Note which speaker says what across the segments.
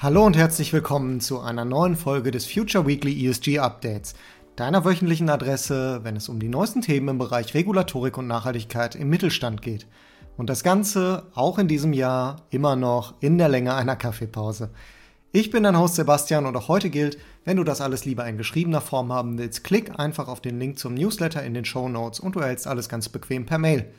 Speaker 1: Hallo und herzlich willkommen zu einer neuen Folge des Future Weekly ESG Updates, deiner wöchentlichen Adresse, wenn es um die neuesten Themen im Bereich Regulatorik und Nachhaltigkeit im Mittelstand geht. Und das Ganze auch in diesem Jahr immer noch in der Länge einer Kaffeepause. Ich bin dein Host Sebastian und auch heute gilt, wenn du das alles lieber in geschriebener Form haben willst, klick einfach auf den Link zum Newsletter in den Show Notes und du erhältst alles ganz bequem per Mail.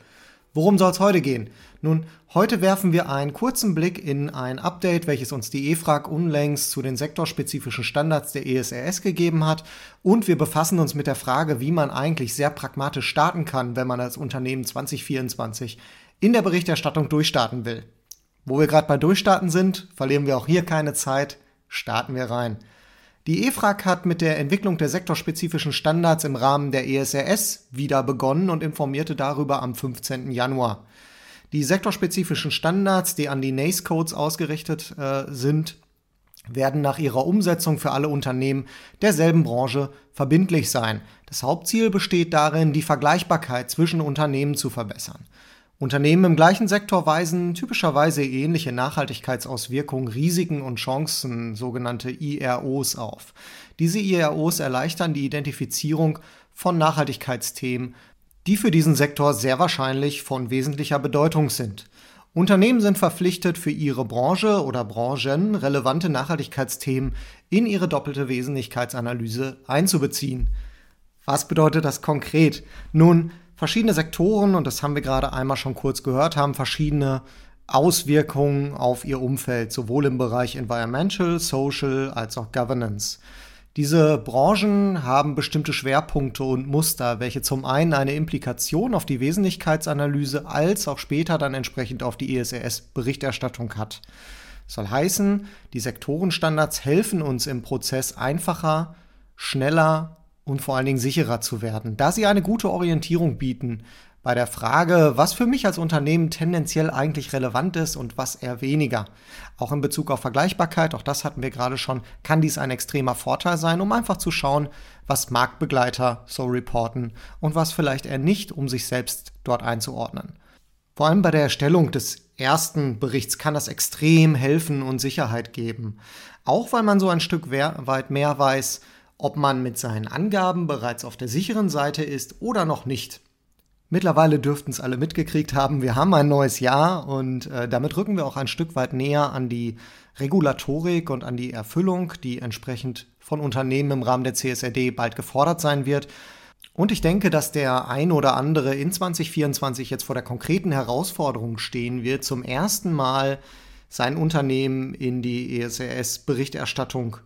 Speaker 1: Worum soll es heute gehen? Nun, heute werfen wir einen kurzen Blick in ein Update, welches uns die EFRAG unlängst zu den sektorspezifischen Standards der ESRS gegeben hat. Und wir befassen uns mit der Frage, wie man eigentlich sehr pragmatisch starten kann, wenn man als Unternehmen 2024 in der Berichterstattung durchstarten will. Wo wir gerade bei Durchstarten sind, verlieren wir auch hier keine Zeit, starten wir rein. Die EFRAG hat mit der Entwicklung der sektorspezifischen Standards im Rahmen der ESRS wieder begonnen und informierte darüber am 15. Januar. Die sektorspezifischen Standards, die an die NACE-Codes ausgerichtet äh, sind, werden nach ihrer Umsetzung für alle Unternehmen derselben Branche verbindlich sein. Das Hauptziel besteht darin, die Vergleichbarkeit zwischen Unternehmen zu verbessern. Unternehmen im gleichen Sektor weisen typischerweise ähnliche Nachhaltigkeitsauswirkungen, Risiken und Chancen, sogenannte IROs, auf. Diese IROs erleichtern die Identifizierung von Nachhaltigkeitsthemen, die für diesen Sektor sehr wahrscheinlich von wesentlicher Bedeutung sind. Unternehmen sind verpflichtet, für ihre Branche oder Branchen relevante Nachhaltigkeitsthemen in ihre doppelte Wesentlichkeitsanalyse einzubeziehen. Was bedeutet das konkret? Nun, verschiedene Sektoren, und das haben wir gerade einmal schon kurz gehört, haben verschiedene Auswirkungen auf ihr Umfeld, sowohl im Bereich Environmental, Social als auch Governance. Diese Branchen haben bestimmte Schwerpunkte und Muster, welche zum einen eine Implikation auf die Wesentlichkeitsanalyse als auch später dann entsprechend auf die ESRS-Berichterstattung hat. Das soll heißen, die Sektorenstandards helfen uns im Prozess einfacher, schneller und vor allen Dingen sicherer zu werden, da sie eine gute Orientierung bieten bei der Frage, was für mich als Unternehmen tendenziell eigentlich relevant ist und was eher weniger. Auch in Bezug auf Vergleichbarkeit, auch das hatten wir gerade schon, kann dies ein extremer Vorteil sein, um einfach zu schauen, was Marktbegleiter so reporten und was vielleicht eher nicht, um sich selbst dort einzuordnen. Vor allem bei der Erstellung des ersten Berichts kann das extrem helfen und Sicherheit geben. Auch weil man so ein Stück weit mehr weiß, ob man mit seinen Angaben bereits auf der sicheren Seite ist oder noch nicht. Mittlerweile dürften es alle mitgekriegt haben, wir haben ein neues Jahr und äh, damit rücken wir auch ein Stück weit näher an die Regulatorik und an die Erfüllung, die entsprechend von Unternehmen im Rahmen der CSRD bald gefordert sein wird. Und ich denke, dass der ein oder andere in 2024 jetzt vor der konkreten Herausforderung stehen wird, zum ersten Mal sein Unternehmen in die ESRS-Berichterstattung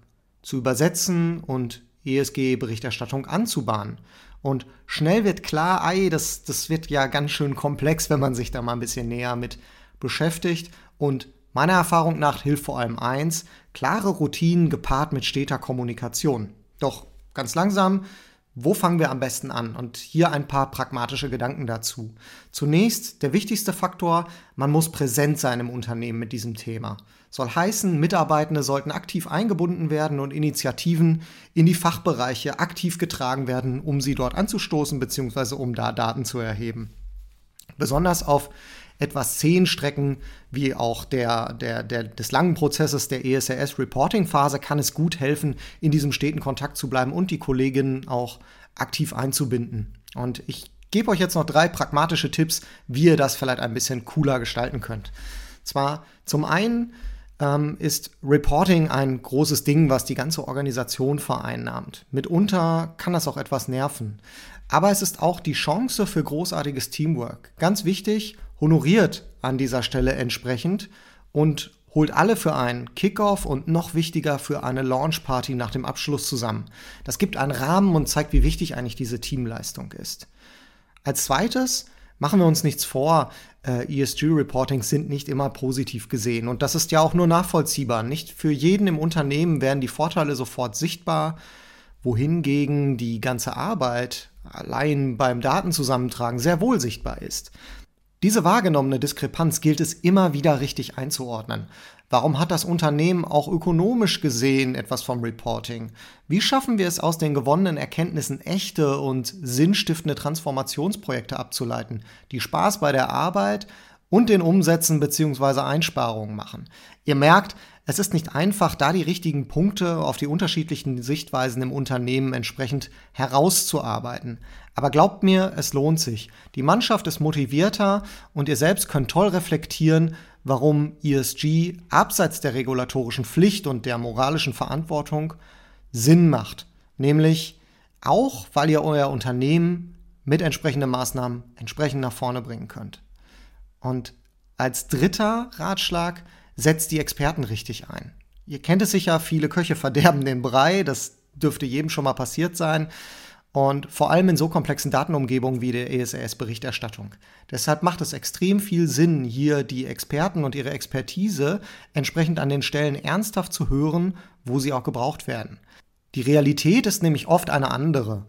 Speaker 1: zu übersetzen und ESG-Berichterstattung anzubahnen. Und schnell wird klar, ei, das, das wird ja ganz schön komplex, wenn man sich da mal ein bisschen näher mit beschäftigt. Und meiner Erfahrung nach hilft vor allem eins, klare Routinen gepaart mit steter Kommunikation. Doch ganz langsam, wo fangen wir am besten an? Und hier ein paar pragmatische Gedanken dazu. Zunächst der wichtigste Faktor, man muss präsent sein im Unternehmen mit diesem Thema. Soll heißen, Mitarbeitende sollten aktiv eingebunden werden und Initiativen in die Fachbereiche aktiv getragen werden, um sie dort anzustoßen bzw. um da Daten zu erheben. Besonders auf etwas zehn Strecken wie auch der, der, der, des langen Prozesses der ESRS-Reporting-Phase kann es gut helfen, in diesem steten Kontakt zu bleiben und die Kolleginnen auch aktiv einzubinden. Und ich gebe euch jetzt noch drei pragmatische Tipps, wie ihr das vielleicht ein bisschen cooler gestalten könnt. Zwar zum einen ähm, ist Reporting ein großes Ding, was die ganze Organisation vereinnahmt. Mitunter kann das auch etwas nerven. Aber es ist auch die Chance für großartiges Teamwork. Ganz wichtig, honoriert an dieser Stelle entsprechend und holt alle für einen Kickoff und noch wichtiger für eine Launchparty nach dem Abschluss zusammen. Das gibt einen Rahmen und zeigt, wie wichtig eigentlich diese Teamleistung ist. Als zweites machen wir uns nichts vor, äh, ESG-Reportings sind nicht immer positiv gesehen. Und das ist ja auch nur nachvollziehbar. Nicht für jeden im Unternehmen werden die Vorteile sofort sichtbar, wohingegen die ganze Arbeit allein beim Datenzusammentragen sehr wohl sichtbar ist. Diese wahrgenommene Diskrepanz gilt es immer wieder richtig einzuordnen. Warum hat das Unternehmen auch ökonomisch gesehen etwas vom Reporting? Wie schaffen wir es aus den gewonnenen Erkenntnissen echte und sinnstiftende Transformationsprojekte abzuleiten, die Spaß bei der Arbeit und den Umsätzen bzw. Einsparungen machen. Ihr merkt, es ist nicht einfach, da die richtigen Punkte auf die unterschiedlichen Sichtweisen im Unternehmen entsprechend herauszuarbeiten. Aber glaubt mir, es lohnt sich. Die Mannschaft ist motivierter und ihr selbst könnt toll reflektieren, warum ESG abseits der regulatorischen Pflicht und der moralischen Verantwortung Sinn macht. Nämlich auch, weil ihr euer Unternehmen mit entsprechenden Maßnahmen entsprechend nach vorne bringen könnt. Und als dritter Ratschlag, setzt die Experten richtig ein. Ihr kennt es sicher, viele Köche verderben den Brei, das dürfte jedem schon mal passiert sein. Und vor allem in so komplexen Datenumgebungen wie der ESRS-Berichterstattung. Deshalb macht es extrem viel Sinn, hier die Experten und ihre Expertise entsprechend an den Stellen ernsthaft zu hören, wo sie auch gebraucht werden. Die Realität ist nämlich oft eine andere.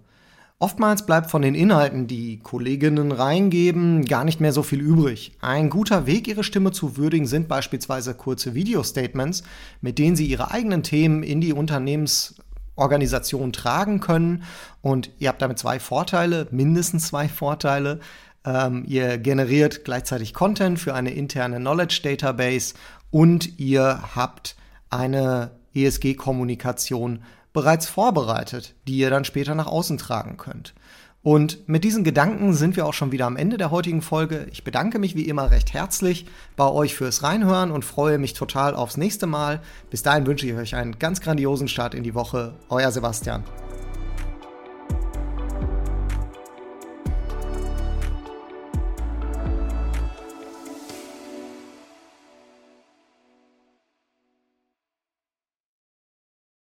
Speaker 1: Oftmals bleibt von den Inhalten, die Kolleginnen reingeben, gar nicht mehr so viel übrig. Ein guter Weg, ihre Stimme zu würdigen, sind beispielsweise kurze Video-Statements, mit denen sie ihre eigenen Themen in die Unternehmensorganisation tragen können. Und ihr habt damit zwei Vorteile, mindestens zwei Vorteile. Ähm, ihr generiert gleichzeitig Content für eine interne Knowledge Database und ihr habt eine ESG-Kommunikation bereits vorbereitet, die ihr dann später nach außen tragen könnt. Und mit diesen Gedanken sind wir auch schon wieder am Ende der heutigen Folge. Ich bedanke mich wie immer recht herzlich bei euch fürs Reinhören und freue mich total aufs nächste Mal. Bis dahin wünsche ich euch einen ganz grandiosen Start in die Woche. Euer Sebastian.